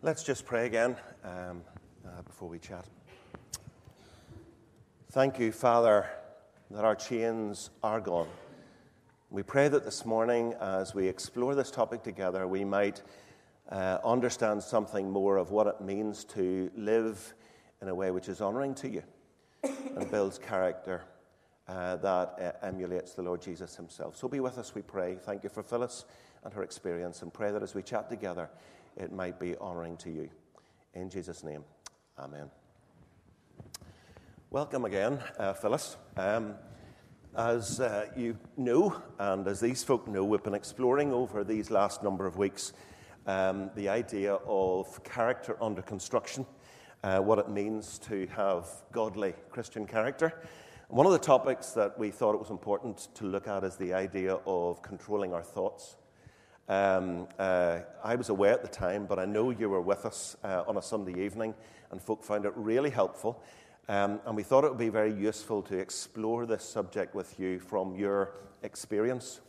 Let's just pray again um, uh, before we chat. Thank you, Father, that our chains are gone. We pray that this morning, as we explore this topic together, we might uh, understand something more of what it means to live in a way which is honoring to you and builds character uh, that uh, emulates the Lord Jesus himself. So be with us, we pray. Thank you for Phyllis and her experience, and pray that as we chat together, it might be honoring to you. In Jesus' name, amen. Welcome again, uh, Phyllis. Um, as uh, you know, and as these folk know, we've been exploring over these last number of weeks um, the idea of character under construction, uh, what it means to have godly Christian character. One of the topics that we thought it was important to look at is the idea of controlling our thoughts. Um, uh, I was away at the time, but I know you were with us uh, on a Sunday evening, and folk found it really helpful. Um, and we thought it would be very useful to explore this subject with you from your experience.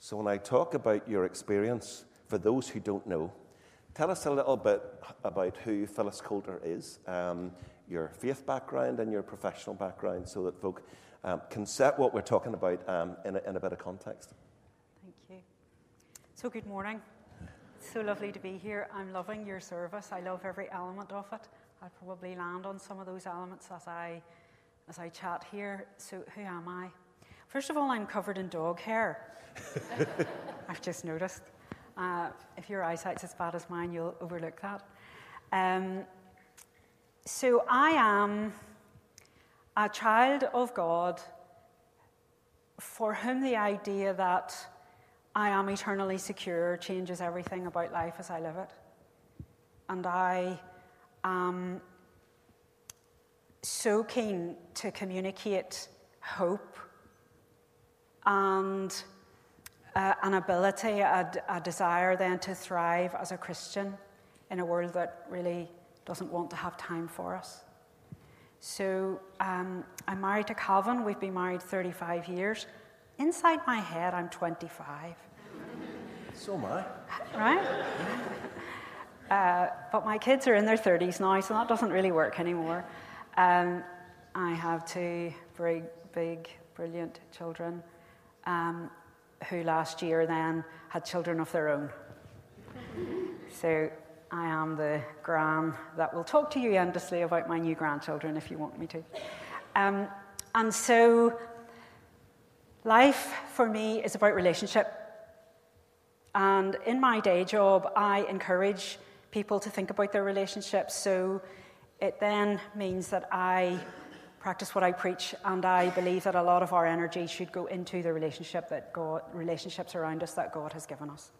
So, when I talk about your experience, for those who don't know, tell us a little bit about who Phyllis Coulter is, um, your faith background, and your professional background, so that folk um, can set what we're talking about um, in, a, in a bit of context. So, good morning. so lovely to be here. I'm loving your service, I love every element of it. I'll probably land on some of those elements as I, as I chat here. So, who am I? First of all, I'm covered in dog hair. I've just noticed. Uh, if your eyesight's as bad as mine, you'll overlook that. Um, so, I am a child of God for whom the idea that I am eternally secure changes everything about life as I live it. And I am so keen to communicate hope and uh, an ability, a, a desire then to thrive as a Christian in a world that really doesn't want to have time for us. So um, I'm married to Calvin. We've been married 35 years. Inside my head, I'm 25. So am I. Right? Uh, but my kids are in their 30s now, so that doesn't really work anymore. Um, I have two very big, brilliant children um, who last year then had children of their own. so I am the gran that will talk to you endlessly about my new grandchildren if you want me to. Um, and so life for me is about relationship. And in my day job, I encourage people to think about their relationships. So it then means that I practice what I preach, and I believe that a lot of our energy should go into the relationship that God, relationships around us that God has given us.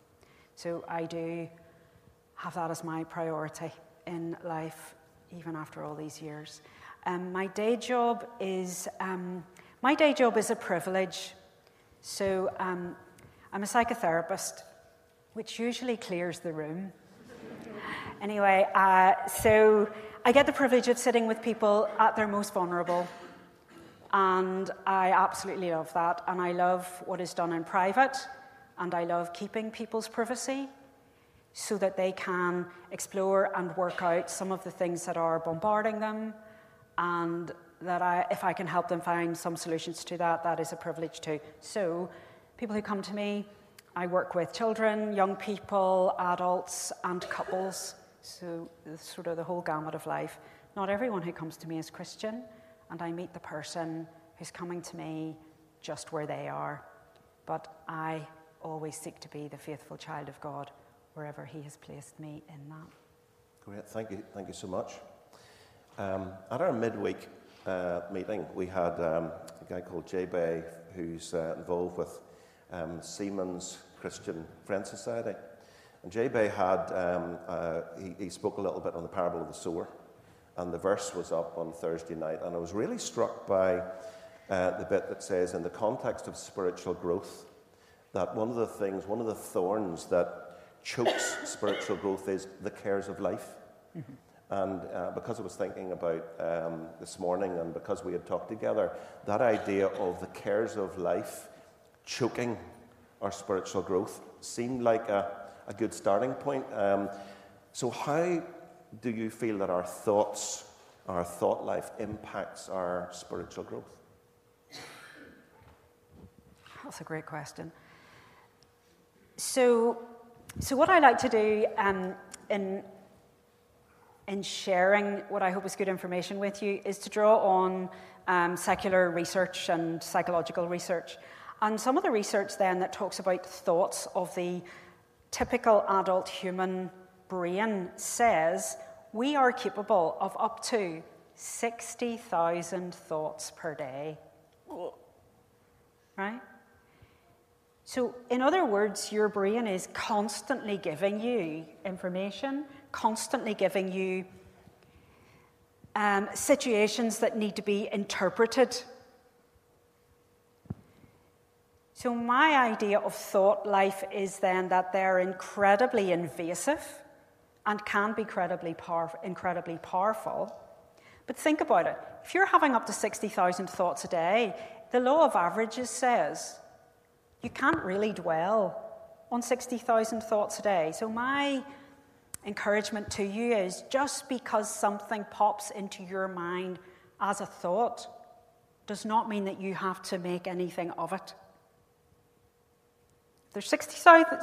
So I do have that as my priority in life, even after all these years. Um, my day job is um, my day job is a privilege. So um, I'm a psychotherapist, which usually clears the room. Anyway, uh, so I get the privilege of sitting with people at their most vulnerable. And I absolutely love that. And I love what is done in private. And I love keeping people's privacy so that they can explore and work out some of the things that are bombarding them. And that I, if I can help them find some solutions to that, that is a privilege too. So, people who come to me, I work with children, young people, adults, and couples. So, sort of the whole gamut of life. Not everyone who comes to me is Christian, and I meet the person who's coming to me just where they are. But I always seek to be the faithful child of God wherever He has placed me in that. Great, thank you, thank you so much. Um, at our midweek uh, meeting, we had um, a guy called Jay Bay who's uh, involved with um, Seamen's Christian Friend Society. And Jay Bay had, um, uh, he, he, spoke a little bit on the parable of the sower, and the verse was up on Thursday night, and I was really struck by uh, the bit that says, in the context of spiritual growth, that one of the things, one of the thorns that chokes spiritual growth is the cares of life. Mm-hmm. And uh, because I was thinking about um, this morning, and because we had talked together, that idea of the cares of life choking our spiritual growth seemed like a a good starting point. Um, So, how do you feel that our thoughts, our thought life impacts our spiritual growth? That's a great question. So, so what I like to do um, in in sharing what I hope is good information with you is to draw on um, secular research and psychological research. And some of the research then that talks about thoughts of the typical adult human brain says we are capable of up to 60,000 thoughts per day. Right? So, in other words, your brain is constantly giving you information, constantly giving you um, situations that need to be interpreted. So, my idea of thought life is then that they're incredibly invasive and can be incredibly, power- incredibly powerful. But think about it if you're having up to 60,000 thoughts a day, the law of averages says you can't really dwell on 60,000 thoughts a day. So, my encouragement to you is just because something pops into your mind as a thought does not mean that you have to make anything of it. There's 60,000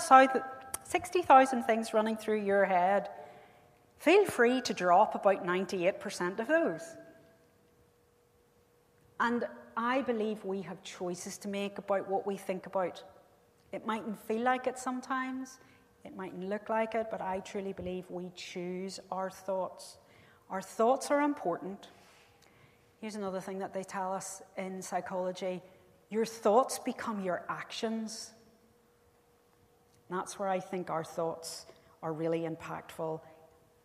60, things running through your head. Feel free to drop about 98% of those. And I believe we have choices to make about what we think about. It mightn't feel like it sometimes, it mightn't look like it, but I truly believe we choose our thoughts. Our thoughts are important. Here's another thing that they tell us in psychology your thoughts become your actions. And that's where I think our thoughts are really impactful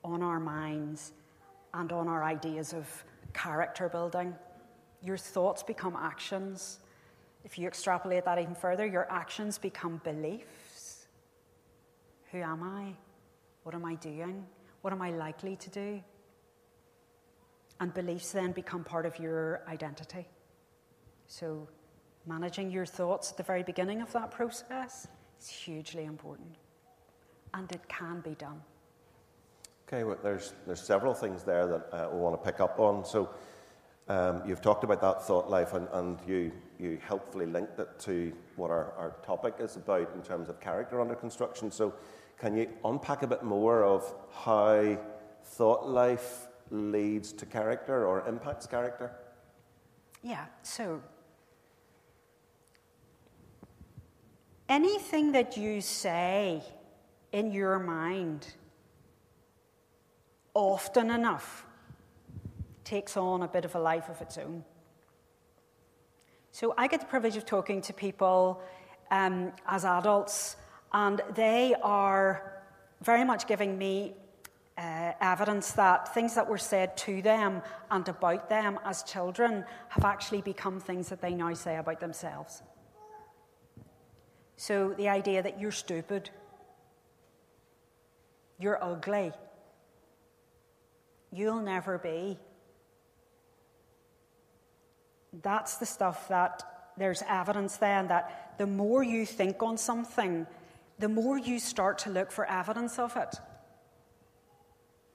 on our minds and on our ideas of character building. Your thoughts become actions. If you extrapolate that even further, your actions become beliefs. Who am I? What am I doing? What am I likely to do? And beliefs then become part of your identity. So, managing your thoughts at the very beginning of that process is hugely important. And it can be done. Okay, well, there's, there's several things there that uh, we want to pick up on. So, um, you've talked about that thought life, and, and you, you helpfully linked it to what our, our topic is about in terms of character under construction. So, can you unpack a bit more of how thought life leads to character or impacts character? Yeah, so anything that you say in your mind often enough takes on a bit of a life of its own. So I get the privilege of talking to people um, as adults and they are very much giving me uh, evidence that things that were said to them and about them as children have actually become things that they now say about themselves. So the idea that you're stupid, you're ugly, you'll never be. That's the stuff that there's evidence then that the more you think on something, the more you start to look for evidence of it.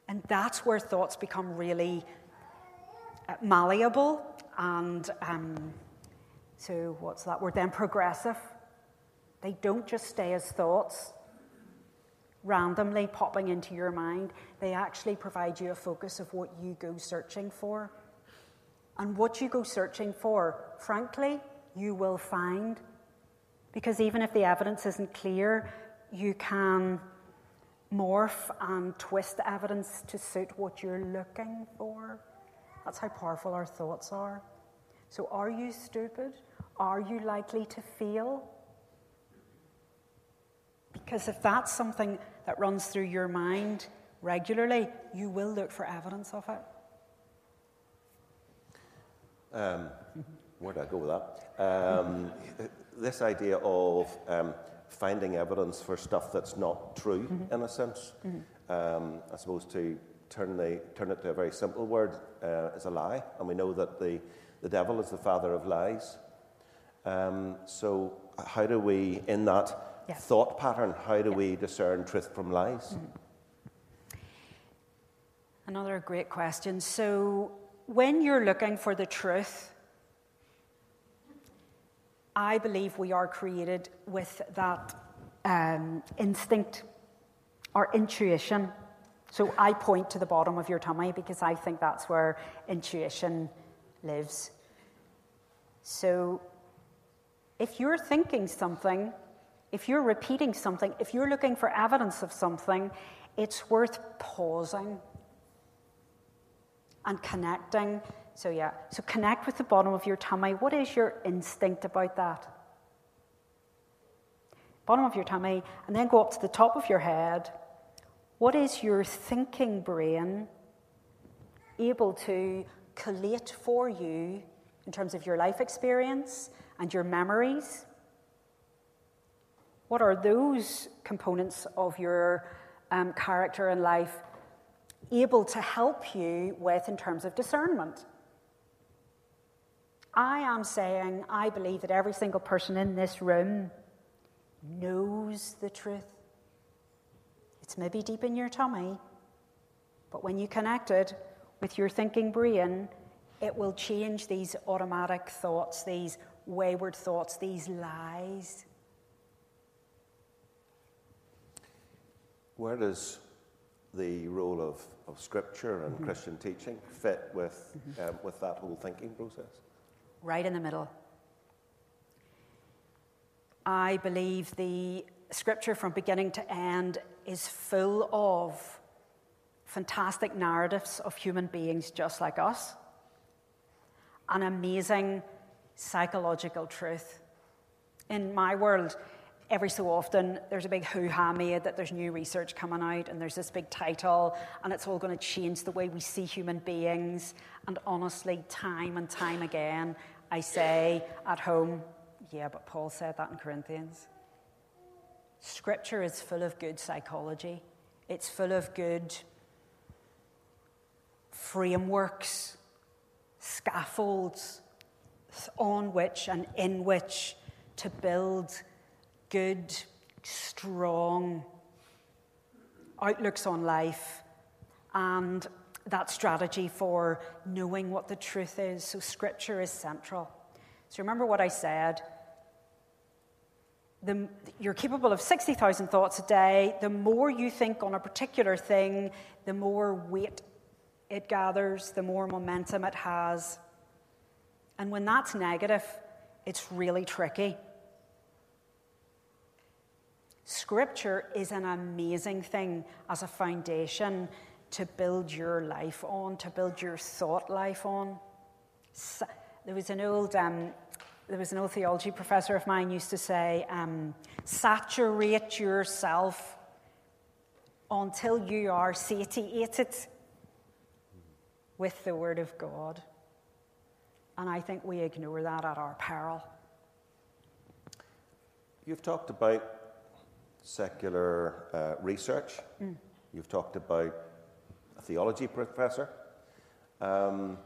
And that's where thoughts become really uh, malleable and um, so what's that word then? Progressive. They don't just stay as thoughts randomly popping into your mind, they actually provide you a focus of what you go searching for. And what you go searching for, frankly, you will find. Because even if the evidence isn't clear, you can morph and twist the evidence to suit what you're looking for. That's how powerful our thoughts are. So, are you stupid? Are you likely to feel? Because if that's something that runs through your mind regularly, you will look for evidence of it. Um, where did I go with that? Um, this idea of um, finding evidence for stuff that's not true, mm-hmm. in a sense, mm-hmm. um, I suppose to turn, the, turn it to a very simple word uh, is a lie. And we know that the, the devil is the father of lies. Um, so, how do we, in that yeah. thought pattern, how do yeah. we discern truth from lies? Mm-hmm. Another great question. So, when you're looking for the truth, I believe we are created with that um, instinct or intuition. So, I point to the bottom of your tummy because I think that's where intuition lives. So, if you're thinking something, if you're repeating something, if you're looking for evidence of something, it's worth pausing and connecting. So, yeah, so connect with the bottom of your tummy. What is your instinct about that? Bottom of your tummy, and then go up to the top of your head. What is your thinking brain able to collate for you in terms of your life experience and your memories? What are those components of your um, character and life able to help you with in terms of discernment. I am saying I believe that every single person in this room knows the truth. It's maybe deep in your tummy, but when you connect it with your thinking brain, it will change these automatic thoughts, these wayward thoughts, these lies. Where does the role of, of scripture and mm-hmm. Christian teaching fit with, mm-hmm. um, with that whole thinking process? Right in the middle. I believe the scripture from beginning to end is full of fantastic narratives of human beings just like us, an amazing psychological truth. In my world, every so often there's a big hoo ha made that there's new research coming out and there's this big title and it's all going to change the way we see human beings. And honestly, time and time again, I say at home, yeah, but Paul said that in Corinthians. Scripture is full of good psychology, it's full of good frameworks, scaffolds on which and in which to build good, strong outlooks on life and that strategy for knowing what the truth is. So, scripture is central. So, remember what I said. The, you're capable of 60,000 thoughts a day. The more you think on a particular thing, the more weight it gathers, the more momentum it has. And when that's negative, it's really tricky. Scripture is an amazing thing as a foundation to build your life on, to build your thought life on. So, there was an old um, there was an old theology professor of mine used to say, um, saturate yourself until you are satiated with the Word of God. And I think we ignore that at our peril. You've talked about secular uh, research. Mm. You've talked about a theology professor. Um,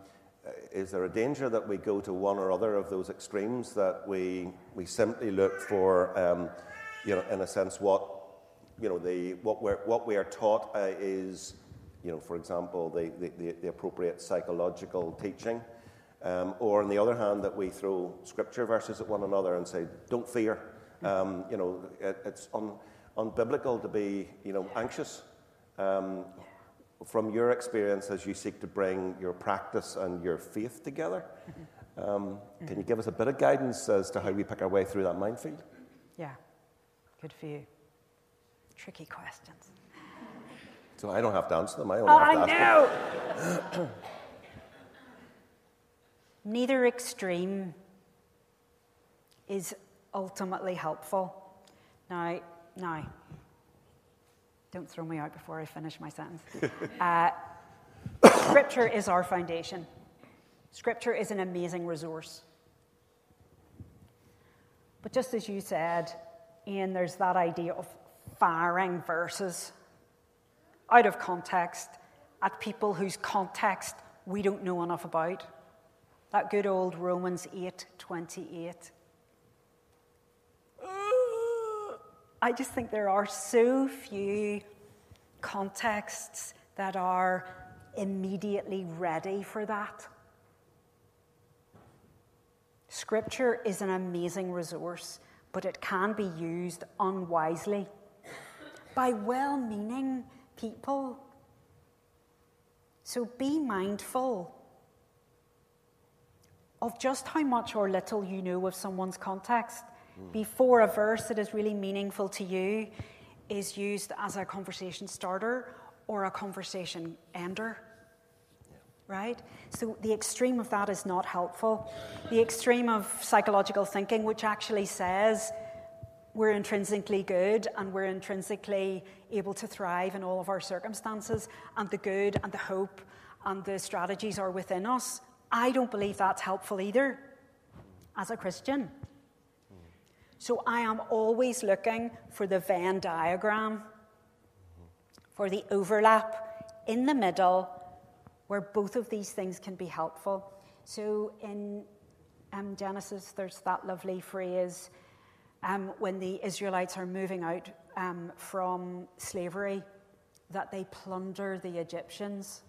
is there a danger that we go to one or other of those extremes, that we, we simply look for, um, you know, in a sense, what, you know, the, what, we're, what we are taught uh, is, you know, for example, the, the, the appropriate psychological teaching? Um, or on the other hand, that we throw scripture verses at one another and say, don't fear. Um, you know, it, it's on unbiblical to be, you know, anxious. Um, from your experience as you seek to bring your practice and your faith together, um, can you give us a bit of guidance as to how we pick our way through that minefield? Yeah, good for you. Tricky questions. So I don't have to answer them. I only oh, have to I know. Neither extreme is ultimately helpful. Now, now, don't throw me out before I finish my sentence. Uh, scripture is our foundation. Scripture is an amazing resource. But just as you said, Ian, there's that idea of firing verses out of context at people whose context we don't know enough about. That good old Romans 8 28. I just think there are so few contexts that are immediately ready for that. Scripture is an amazing resource, but it can be used unwisely by well meaning people. So be mindful of just how much or little you know of someone's context. Before a verse that is really meaningful to you is used as a conversation starter or a conversation ender. Right? So, the extreme of that is not helpful. The extreme of psychological thinking, which actually says we're intrinsically good and we're intrinsically able to thrive in all of our circumstances, and the good and the hope and the strategies are within us. I don't believe that's helpful either as a Christian. So I am always looking for the Venn diagram, for the overlap in the middle where both of these things can be helpful. So in um, Genesis, there's that lovely phrase um, when the Israelites are moving out um, from slavery that they plunder the Egyptians.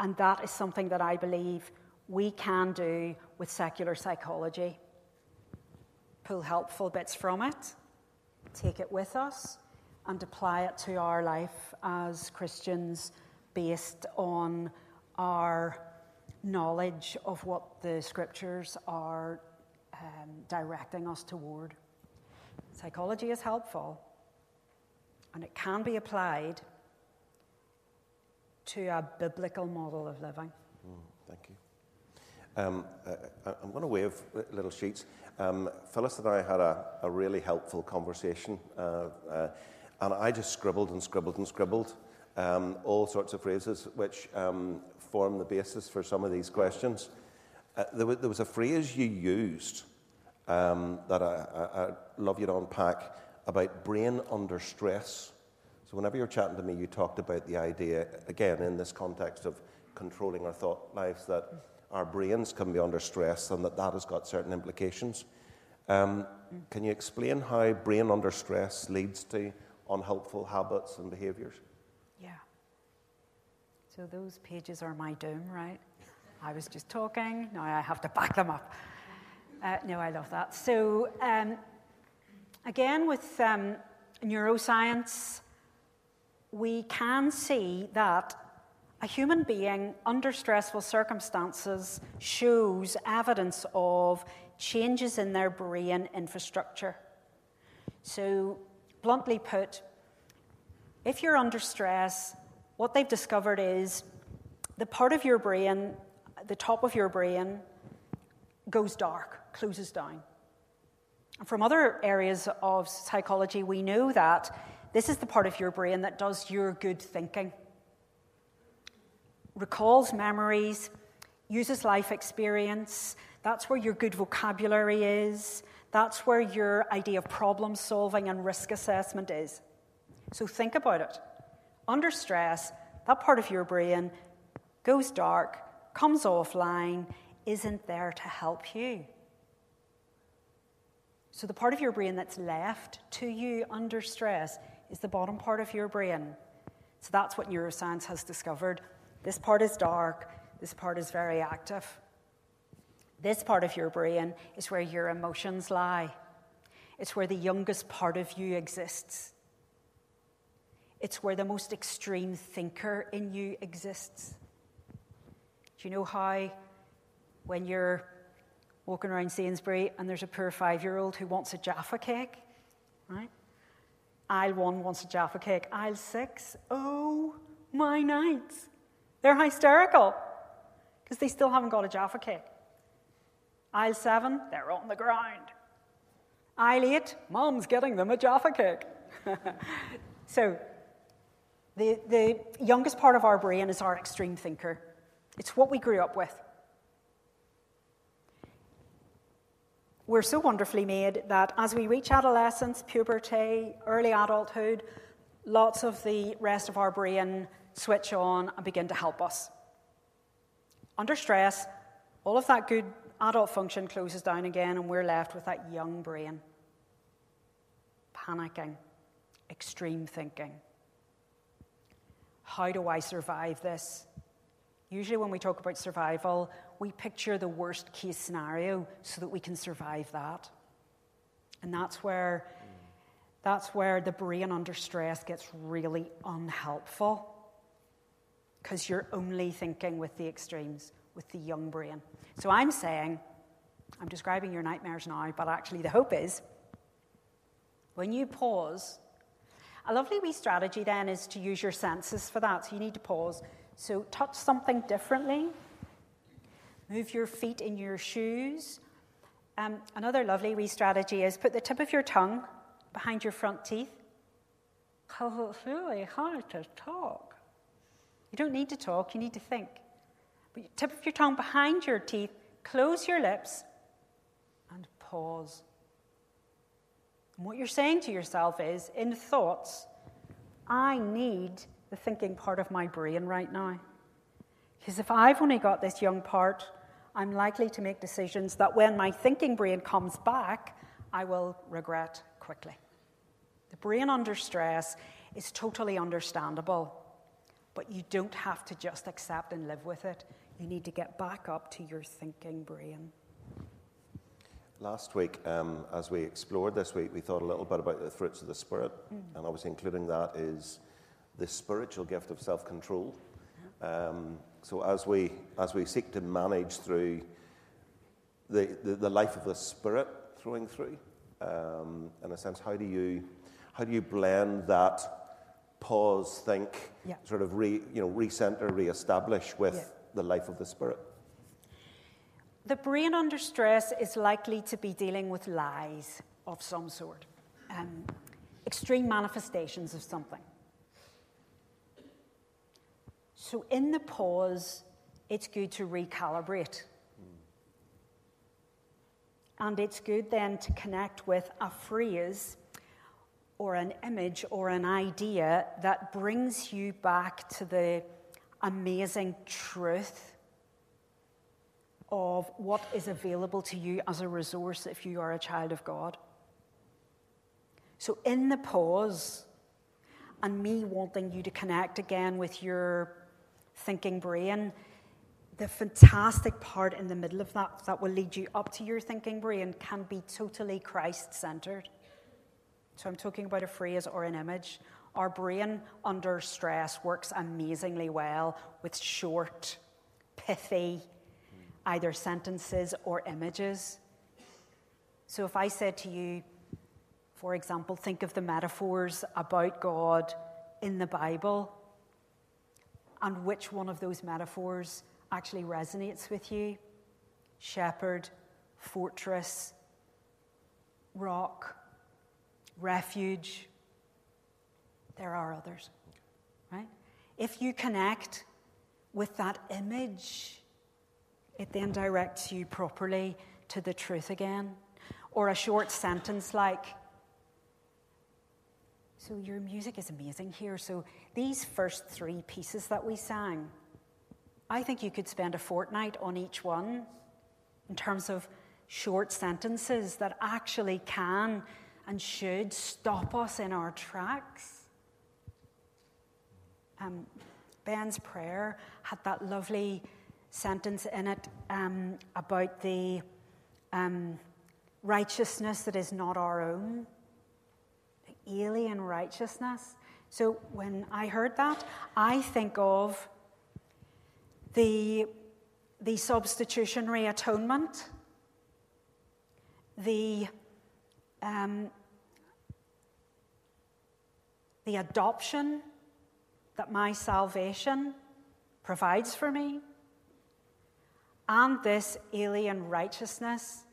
And that is something that I believe we can do with secular psychology pull helpful bits from it, take it with us, and apply it to our life as Christians based on our knowledge of what the scriptures are um, directing us toward. Psychology is helpful, and it can be applied to a biblical model of living. Mm, thank you. Um, uh, I'm going to wave little sheets. Um, Phyllis and I had a, a really helpful conversation, uh, uh, and I just scribbled and scribbled and scribbled um, all sorts of phrases which um, form the basis for some of these questions. Uh, there, w- there, was a phrase you used um, that I, I, I love you to unpack about brain under stress. So, whenever you're chatting to me, you talked about the idea, again, in this context of controlling our thought lives, that our brains can be under stress and that that has got certain implications. Um, can you explain how brain under stress leads to unhelpful habits and behaviours? Yeah. So those pages are my doom, right? I was just talking, now I have to back them up. Uh, no, I love that. So, um, again, with um, neuroscience, we can see that a human being under stressful circumstances shows evidence of changes in their brain infrastructure. So, bluntly put, if you're under stress, what they've discovered is the part of your brain, the top of your brain, goes dark, closes down. And from other areas of psychology, we know that this is the part of your brain that does your good thinking recalls memories, uses life experience. That's where your good vocabulary is. That's where your idea of problem solving and risk assessment is. So think about it. Under stress, that part of your brain goes dark, comes offline, isn't there to help you. So the part of your brain that's left to you under stress is the bottom part of your brain. So that's what neuroscience has discovered. This part is dark, this part is very active. This part of your brain is where your emotions lie. It's where the youngest part of you exists. It's where the most extreme thinker in you exists. Do you know how, when you're walking around Sainsbury and there's a poor five year old who wants a Jaffa cake, right? Aisle one wants a Jaffa cake. Aisle six, oh my nights. They're hysterical because they still haven't got a Jaffa cake. Aisle seven, they're on the ground. Aisle eight, mom's getting them a Jaffa cake. so, the, the youngest part of our brain is our extreme thinker. It's what we grew up with. We're so wonderfully made that as we reach adolescence, puberty, early adulthood, lots of the rest of our brain switch on and begin to help us. Under stress, all of that good adult function closes down again, and we're left with that young brain. Panicking, extreme thinking. how do I survive this? Usually, when we talk about survival, we picture the worst case scenario so that we can survive that. And that's where, that's where the brain under stress gets really unhelpful because you're only thinking with the extremes, with the young brain. So I'm saying, I'm describing your nightmares now, but actually the hope is when you pause, a lovely wee strategy then is to use your senses for that. So you need to pause. So touch something differently, move your feet in your shoes. Um, another lovely wee strategy is put the tip of your tongue behind your front teeth. Because it's really hard to talk. You don't need to talk, you need to think. But tip of your tongue behind your teeth, close your lips, and pause. And what you're saying to yourself is, in thoughts, I need the thinking part of my brain right now. Because if I've only got this young part, I'm likely to make decisions that when my thinking brain comes back, I will regret quickly. The brain under stress is totally understandable, but you don't have to just accept and live with it. You need to get back up to your thinking brain. Last week, um, as we explored this week, we thought a little bit about the fruits of the Spirit, mm. and obviously, including that is the spiritual gift of self control. Um, so, as we, as we seek to manage through the, the, the life of the Spirit throwing through, um, in a sense, how do you, how do you blend that pause, think, yeah. sort of re, you know, recenter, re-establish with yeah. the life of the Spirit? The brain under stress is likely to be dealing with lies of some sort, um, extreme manifestations of something. So, in the pause, it's good to recalibrate. And it's good then to connect with a phrase or an image or an idea that brings you back to the amazing truth of what is available to you as a resource if you are a child of God. So, in the pause, and me wanting you to connect again with your thinking brain, the fantastic part in the middle of that that will lead you up to your thinking brain can be totally Christ centered. So, I'm talking about a phrase or an image. Our brain under stress works amazingly well with short, pithy, either sentences or images. So if I said to you, for example, think of the metaphors about God in the Bible, and which one of those metaphors actually resonates with you shepherd, fortress, rock, refuge. There are others, right? If you connect with that image, it then directs you properly to the truth again. Or a short sentence like, So your music is amazing here. So these first three pieces that we sang, I think you could spend a fortnight on each one in terms of short sentences that actually can and should stop us in our tracks. Um, Ben's prayer had that lovely sentence in it um, about the um, righteousness that is not our own, the alien righteousness. So when I heard that, I think of the, the substitutionary atonement, the, um, the adoption that my salvation provides for me and this alien righteousness,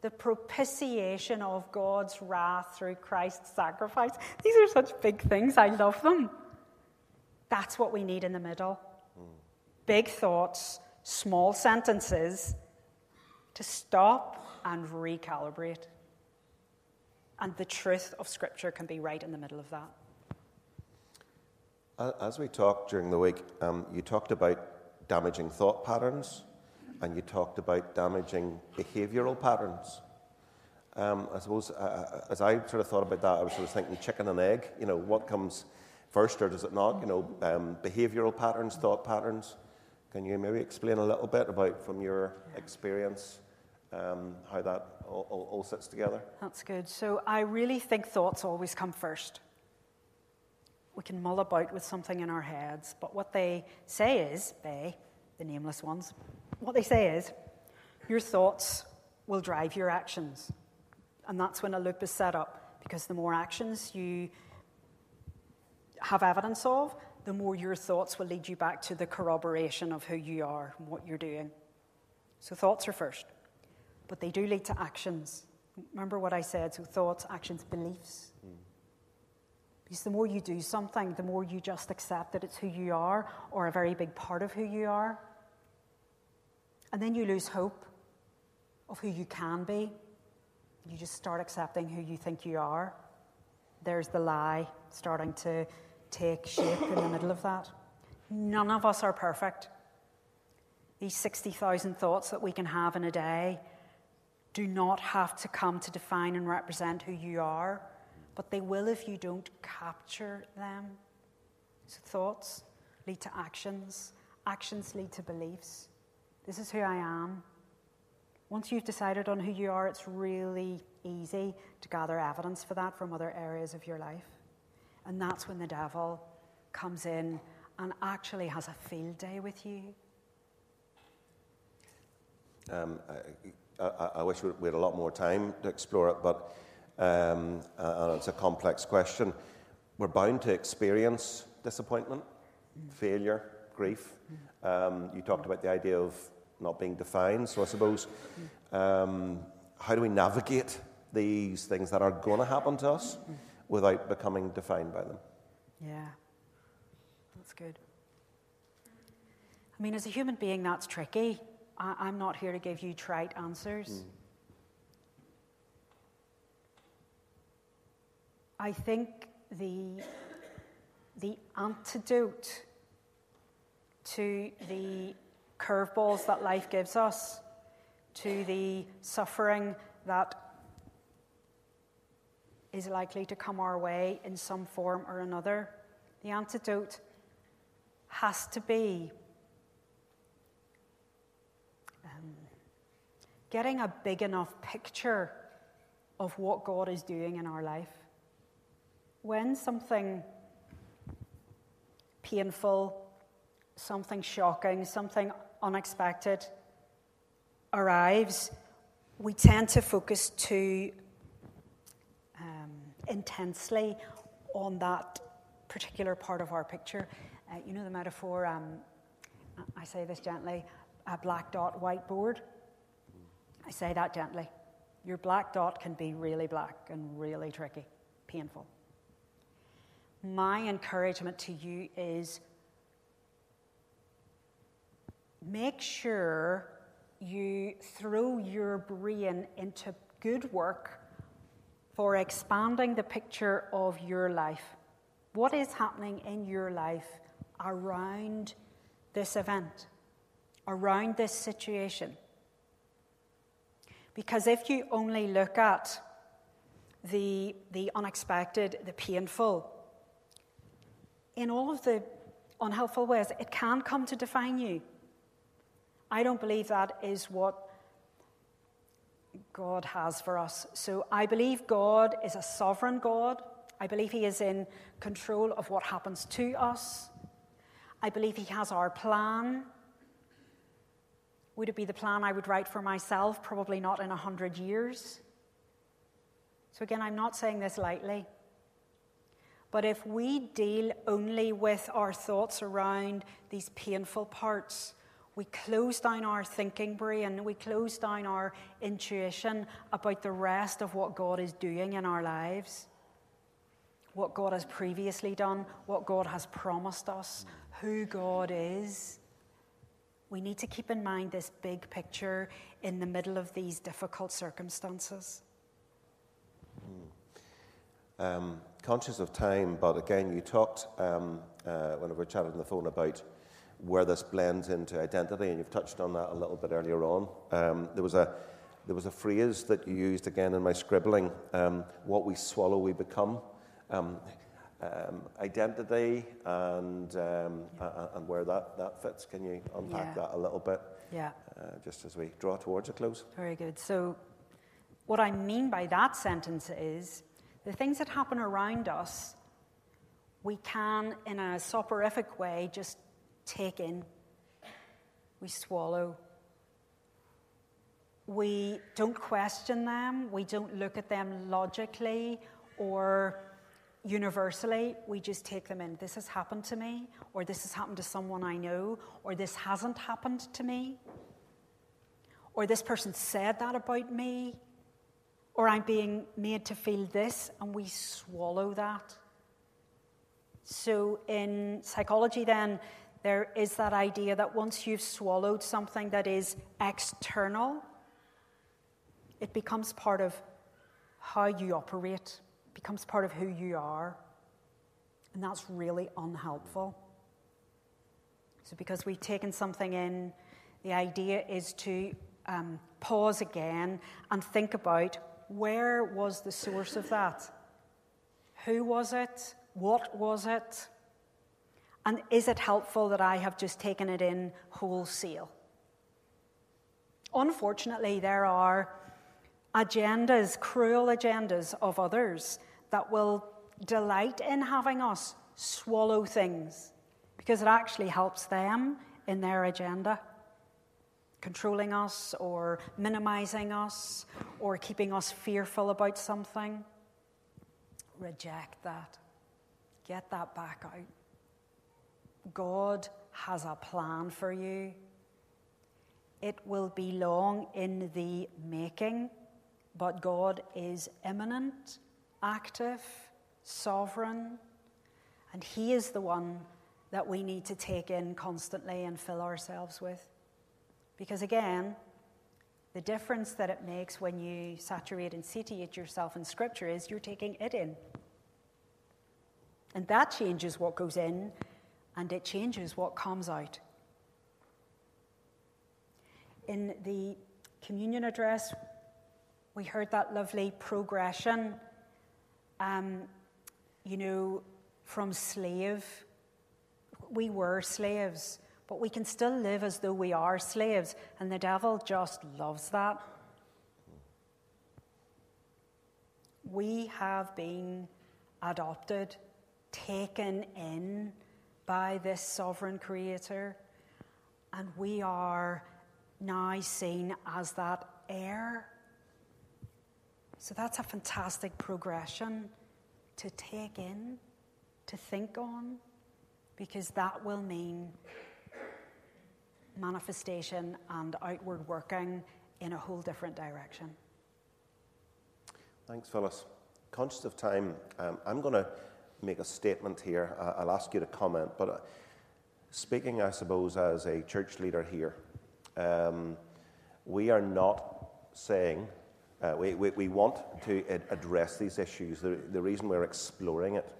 the propitiation of God's wrath through Christ's sacrifice. These are such big things. I love them. That's what we need in the middle. Big thoughts, small sentences to stop and recalibrate. And the truth of Scripture can be right in the middle of that. As we talked during the week, um, you talked about damaging thought patterns and you talked about damaging behavioural patterns. Um, I suppose uh, uh, as I sort of thought about that, I was sort of thinking chicken and egg. You know, what comes first, or does it not? You know, um, behavioural patterns, thought patterns. Can you maybe explain a little bit about, from your experience, um, how that all, all, all sits together? That's good. So I really think thoughts always come first. We can mull about with something in our heads, but what they say is, they, the nameless ones, what they say is, your thoughts will drive your actions. And that's when a loop is set up, because the more actions you have evidence of, the more your thoughts will lead you back to the corroboration of who you are and what you're doing. So thoughts are first, but they do lead to actions. Remember what I said? So thoughts, actions, beliefs. Mm. Because the more you do something, the more you just accept that it's who you are or a very big part of who you are. And then you lose hope of who you can be. You just start accepting who you think you are. There's the lie starting to take shape in the middle of that. None of us are perfect. These 60,000 thoughts that we can have in a day do not have to come to define and represent who you are, but they will if you don't capture them. So, thoughts lead to actions, actions lead to beliefs. This is who I am. Once you've decided on who you are, it's really easy to gather evidence for that from other areas of your life. And that's when the devil comes in and actually has a field day with you. Um, I, I, wish we had a lot more time to explore it, but um, and it's a complex question. We're bound to experience disappointment, failure, grief. Um, you talked about the idea of not being defined, so I suppose um, how do we navigate these things that are going to happen to us? Without becoming defined by them. Yeah, that's good. I mean, as a human being, that's tricky. I, am not here to give you trite answers. Mm. I think the, the antidote to the curveballs that life gives us, to the suffering that is likely to come our way in some form or another. The antidote has to be getting a big enough picture of what God is doing in our life. When something painful, something shocking, something unexpected arrives, we tend to focus too intensely on that particular part of our picture. Uh, you know the metaphor, um, I say this gently, a black dot whiteboard. I say that gently. Your black dot can be really black and really tricky, painful. My encouragement to you is make sure you throw your brain into good work for expanding the picture of your life. What is happening in your life around this event, around this situation? Because if you only look at the, the unexpected, the painful, in all of the unhelpful ways, it can come to define you. I don't believe that is what God has for us. So I believe God is a sovereign God. I believe He is in control of what happens to us. I believe He has our plan. Would it be the plan I would write for myself? Probably not in a hundred years. So, again, I'm not saying this lightly. But if we deal only with our thoughts around these painful parts, we close down our thinking brain, we close down our intuition about the rest of what God is doing in our lives, what God has previously done, what God has promised us, who God is. We need to keep in mind this big picture in the middle of these difficult circumstances. Hmm. Um, conscious of time, but again, you talked um, uh, when we were chatting on the phone about where this blends into identity, and you've touched on that a little bit earlier on. Um, there was a there was a phrase that you used again in my scribbling: um, "What we swallow, we become." Um, um, identity and, um, yeah. and where that, that fits. Can you unpack yeah. that a little bit? Yeah. Uh, just as we draw towards a close. Very good. So, what I mean by that sentence is the things that happen around us, we can, in a soporific way, just take in. We swallow. We don't question them. We don't look at them logically or universally, we just take them in. This has happened to me, or this has happened to someone I know, or this hasn't happened to me, or this person said that about me, or I'm being made to feel this, and we swallow that. So, in psychology, then, there is that idea that once you've swallowed something that is external, it becomes part of how you operate becomes part of who you are. And that's really unhelpful. So, because we've taken something in, the idea is to um, pause again and think about where was the source of that? Who was it? What was it? And is it helpful that I have just taken it in wholesale? Unfortunately, there are agendas, cruel agendas of others that will delight in having us swallow things because it actually helps them in their agenda. Controlling us or minimizing us or keeping us fearful about something. Reject that. Get that back out. God has a plan for you. It will be long in the making but God is immanent, active, sovereign, and He is the one that we need to take in constantly and fill ourselves with. Because again, the difference that it makes when you saturate and satiate yourself in Scripture is you're taking it in. And that changes what goes in, and it changes what comes out. In the communion address, we heard that lovely progression, um, you know, from slave. We were slaves, but we can still live as though we are slaves, and the devil just loves that. We have been adopted, taken in by this sovereign creator, and we are now seen as that heir so that's a fantastic progression to take in, to think on, because that will mean manifestation and outward working in a whole different direction. Thanks, Phyllis. Conscious of time, um, I'm going to make a statement here. I'll ask you to comment, but uh, speaking, I suppose, as a church leader here, um, we are not saying uh, we, we, we, want to address these issues. The, the reason we're exploring it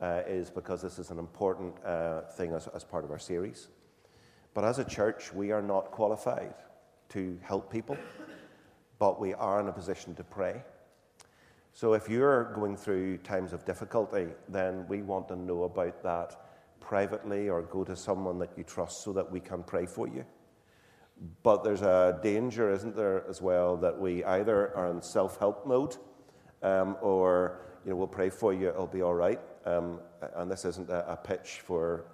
uh, is because this is an important uh, thing as, as part of our series. But as a church, we are not qualified to help people, but we are in a position to pray. So if you're going through times of difficulty, then we want to know about that privately or go to someone that you trust so that we can pray for you. But there's a danger, isn't there, as well, that we either are in self help mode um, or you know, we'll pray for you, it'll be all right. Um, and this isn't a, a pitch for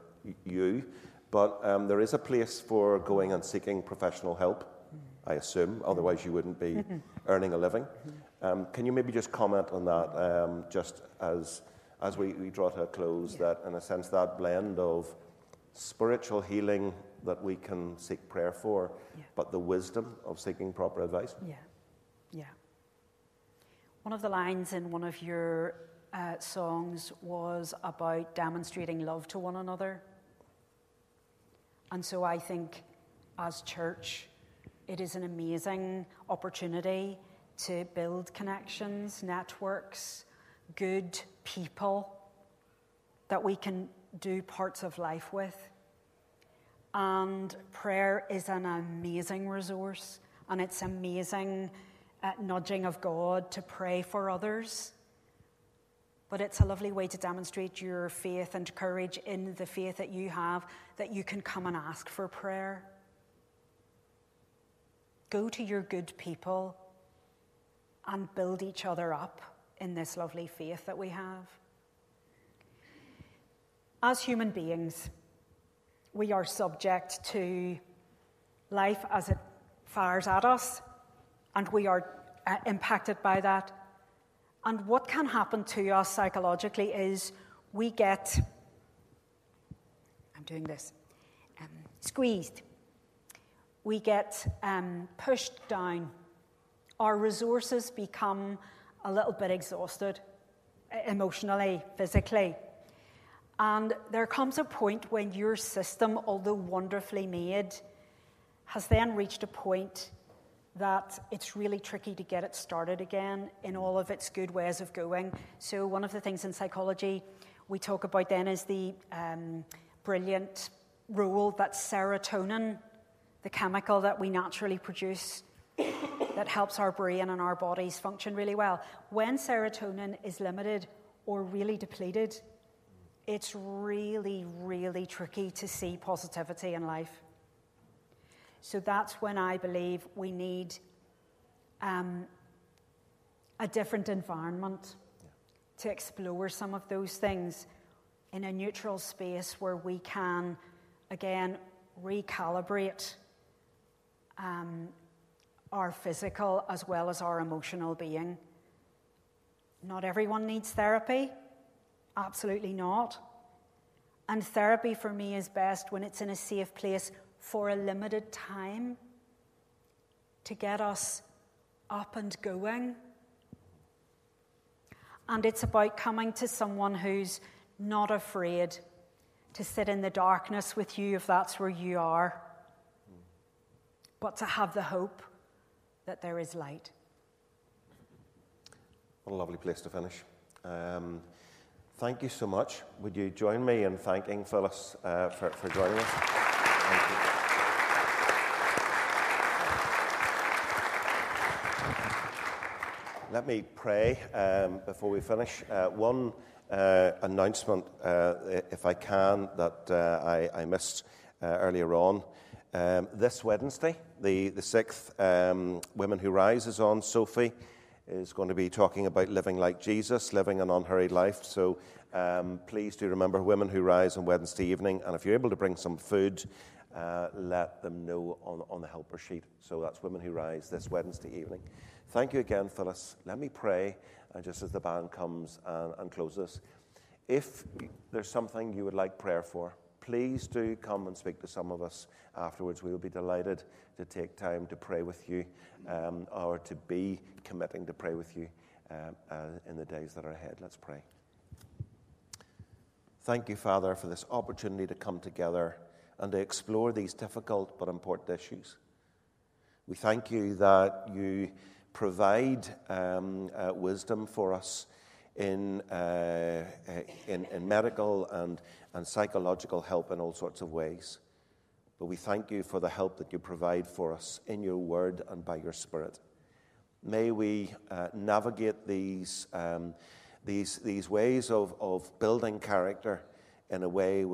you, but um, there is a place for going and seeking professional help, I assume, otherwise, you wouldn't be earning a living. Um, can you maybe just comment on that, um, just as, as we, we draw to a close, yeah. that in a sense, that blend of spiritual healing that we can seek prayer for, yeah. but the wisdom of seeking proper advice. Yeah, yeah. One of the lines in one of your uh, songs was about demonstrating love to one another. And so I think as church, it is an amazing opportunity to build connections, networks, good people that we can do parts of life with. And prayer is an amazing resource, and it's amazing uh, nudging of God to pray for others. but it's a lovely way to demonstrate your faith and courage in the faith that you have that you can come and ask for prayer. Go to your good people and build each other up in this lovely faith that we have. As human beings, we are subject to life as it fires at us, and we are uh, impacted by that. And what can happen to us psychologically is we get, I'm doing this, um, squeezed. We get um, pushed down. Our resources become a little bit exhausted emotionally, physically. And there comes a point when your system, although wonderfully made, has then reached a point that it's really tricky to get it started again in all of its good ways of going. So, one of the things in psychology we talk about then is the um, brilliant rule that serotonin, the chemical that we naturally produce, that helps our brain and our bodies function really well. When serotonin is limited or really depleted, it's really, really tricky to see positivity in life. So that's when I believe we need um, a different environment to explore some of those things in a neutral space where we can, again, recalibrate um, our physical as well as our emotional being. Not everyone needs therapy, absolutely not. And therapy for me is best when it's in a safe place for a limited time to get us up and going. And it's about coming to someone who's not afraid to sit in the darkness with you if that's where you are, but to have the hope that there is light. What a lovely place to finish. Um, thank you so much. Would you join me in thanking Phyllis uh, for, for joining us? Thank you. Let me pray um, before we finish. Uh, one uh, announcement, uh, if I can, that uh, I, I, missed uh, earlier on. Um, this Wednesday, the, the 6th, um, Women Who Rise is on. Sophie is going to be talking about living like Jesus, living an unhurried life. So um, please do remember Women Who Rise on Wednesday evening. And if you're able to bring some food, uh, let them know on, on the helper sheet. So that's Women Who Rise this Wednesday evening. Thank you again, Phyllis. Let me pray, and just as the band comes and, and closes, if there's something you would like prayer for, please do come and speak to some of us afterwards. We will be delighted to take time to pray with you um, or to be committing to pray with you uh, uh, in the days that are ahead. Let's pray. Thank you, Father, for this opportunity to come together and to explore these difficult but important issues. We thank you that you provide um, uh, wisdom for us in, uh, in, in, medical and, and psychological help in all sorts of ways. But we thank you for the help that you provide for us in your word and by your spirit. May we uh, navigate these, um, these, these ways of, of building character in a way